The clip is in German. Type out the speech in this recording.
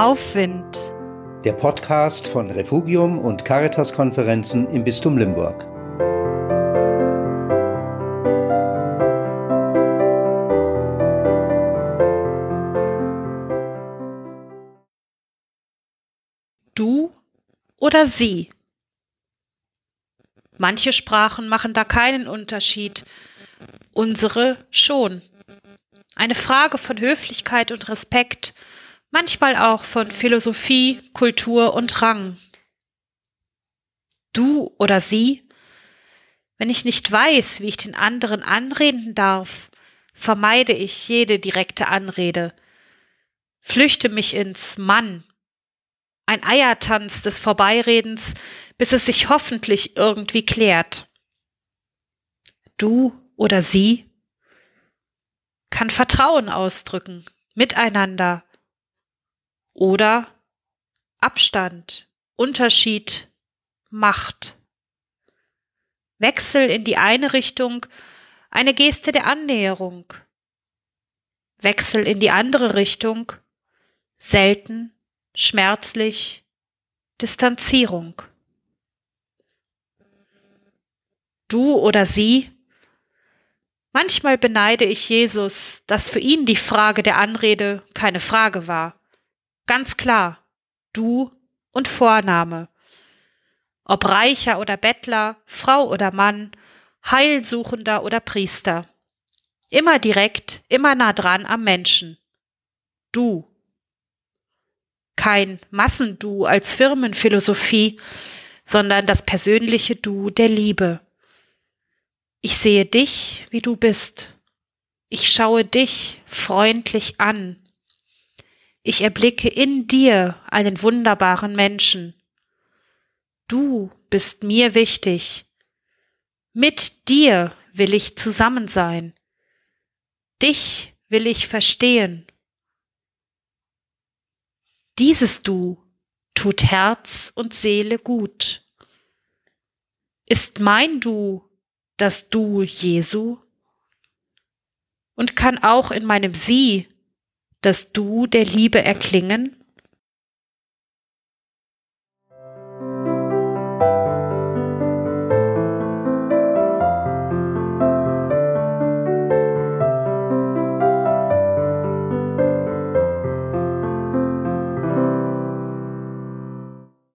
Aufwind. Der Podcast von Refugium und Caritas-Konferenzen im Bistum Limburg. Du oder sie? Manche Sprachen machen da keinen Unterschied, unsere schon. Eine Frage von Höflichkeit und Respekt, manchmal auch von Philosophie, Kultur und Rang. Du oder sie? Wenn ich nicht weiß, wie ich den anderen anreden darf, vermeide ich jede direkte Anrede, flüchte mich ins Mann, ein Eiertanz des Vorbeiredens, bis es sich hoffentlich irgendwie klärt. Du oder sie kann Vertrauen ausdrücken, miteinander oder Abstand, Unterschied, Macht. Wechsel in die eine Richtung, eine Geste der Annäherung. Wechsel in die andere Richtung, selten, schmerzlich, Distanzierung. Du oder sie Manchmal beneide ich Jesus, dass für ihn die Frage der Anrede keine Frage war. Ganz klar, du und Vorname. Ob Reicher oder Bettler, Frau oder Mann, Heilsuchender oder Priester. Immer direkt, immer nah dran am Menschen. Du. Kein Massendu als Firmenphilosophie, sondern das persönliche Du der Liebe ich sehe dich, wie du bist. Ich schaue dich freundlich an. Ich erblicke in dir einen wunderbaren Menschen. Du bist mir wichtig. Mit dir will ich zusammen sein. Dich will ich verstehen. Dieses Du tut Herz und Seele gut. Ist mein Du das Du Jesu und kann auch in meinem Sie das Du der Liebe erklingen?